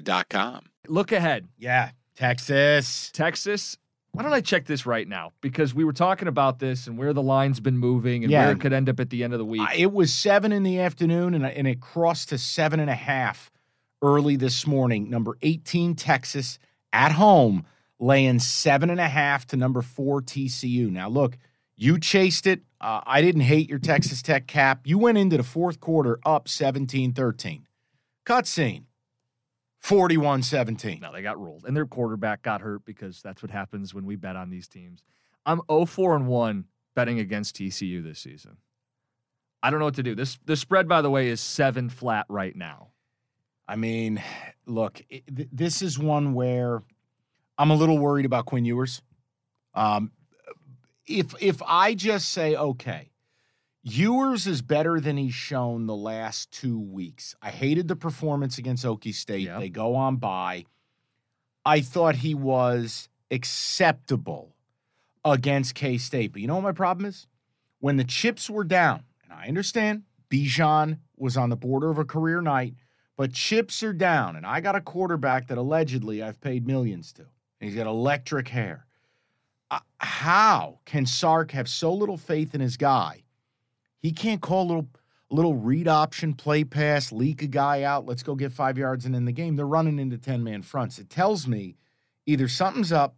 Serta.com. Look ahead. Yeah, Texas. Texas. Why don't I check this right now? Because we were talking about this and where the line's been moving and Yeah. where it could end up at the end of the week. Uh, It was seven in the afternoon, and, and it crossed to seven and a half early this morning. Number 18, Texas, at home, laying seven and a half to number four, TCU. Now, look, you chased it. Uh, I didn't hate your Texas Tech cap. You went into the fourth quarter up 17 13. Cutscene 41 17. No, they got ruled, and their quarterback got hurt because that's what happens when we bet on these teams. I'm 0-4 and one betting against TCU this season. I don't know what to do. This the spread, by the way, is seven flat right now. I mean, look, it, th- this is one where I'm a little worried about Quinn Ewers. Um, if if I just say okay, Ewers is better than he's shown the last two weeks. I hated the performance against Okie State. Yep. They go on by. I thought he was acceptable against K State, but you know what my problem is? When the chips were down, and I understand Bijan was on the border of a career night, but chips are down, and I got a quarterback that allegedly I've paid millions to. And he's got electric hair. Uh, how can Sark have so little faith in his guy? He can't call a little little read option play pass, leak a guy out, let's go get five yards and in the game. They're running into 10 man fronts. It tells me either something's up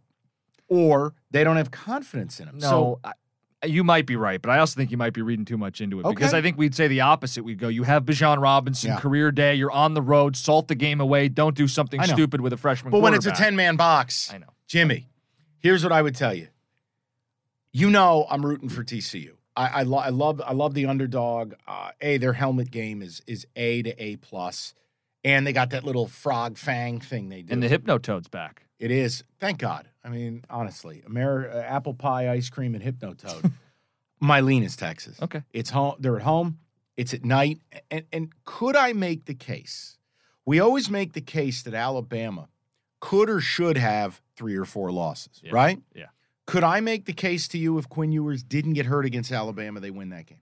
or they don't have confidence in him. No, So I, you might be right, but I also think you might be reading too much into it because I think we'd say the opposite. We'd go, you have Bijan Robinson, Yeah. career day, you're on the road, salt the game away, don't do something stupid with a freshman. but when it's a 10 man box, I know. Jimmy, here's what I would tell you. You know I'm rooting for TCU. I, I, lo- I love I love the underdog. Uh, a their helmet game is is A to A plus, and they got that little frog fang thing they do. And the Hypnotoad's back. it is thank God. I mean honestly, Amer- uh, apple pie ice cream and Hypnotoad. My lean is Texas. Okay. It's home. They're at home. It's at night. And and could I make the case? We always make the case that Alabama could or should have three or four losses, Yeah. right? Yeah. Could I make the case to you if Quinn Ewers didn't get hurt against Alabama, they win that game?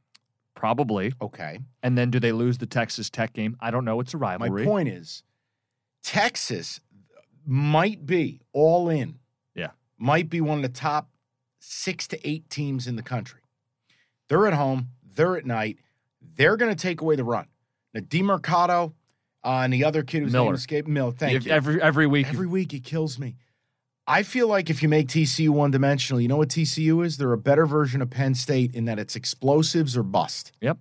Probably. Okay. And then do they lose the Texas Tech game? I don't know. It's a rivalry. My point is, Texas might be all in. Yeah. Might be one of the top six to eight teams in the country. They're at home. They're at night. They're going to take away the run. Now, DeMercado uh, and the other kid name Miller. escaped Mill. Thank If you. Every every week. Every week he kills me. I feel like if you make TCU one dimensional, you know what TCU is? They're a better version of Penn State in that it's explosives or bust. Yep.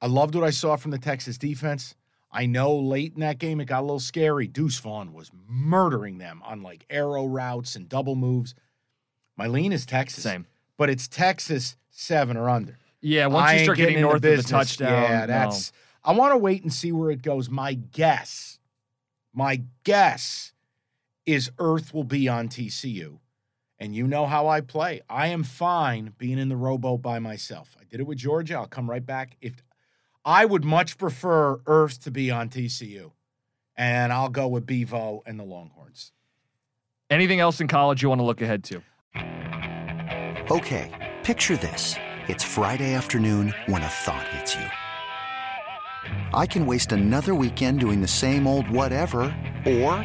I loved what I saw from the Texas defense. I know late in that game it got a little scary. Deuce Vaughn was murdering them on like arrow routes and double moves. My lean is Texas. Same. But it's Texas seven or under. Yeah, once I you start getting into north of the touchdown. Yeah, no. that's. I want to wait and see where it goes. My guess, my guess is Earth will be on TCU. And you know how I play. I am fine being in the rowboat by myself. I did it with Georgia. I'll come right back. If I would much prefer Earth to be on TCU. And I'll go with Bevo and the Longhorns. Anything else in college you want to look ahead to? Okay, picture this. It's Friday afternoon when a thought hits you. I can waste another weekend doing the same old whatever, or